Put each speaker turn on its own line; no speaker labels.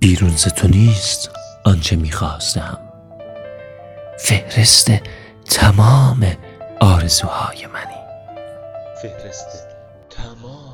بیرون ز تو نیست آنچه می‌خواستم. فهرست تمام آرزوهای منی.
فهرست تمام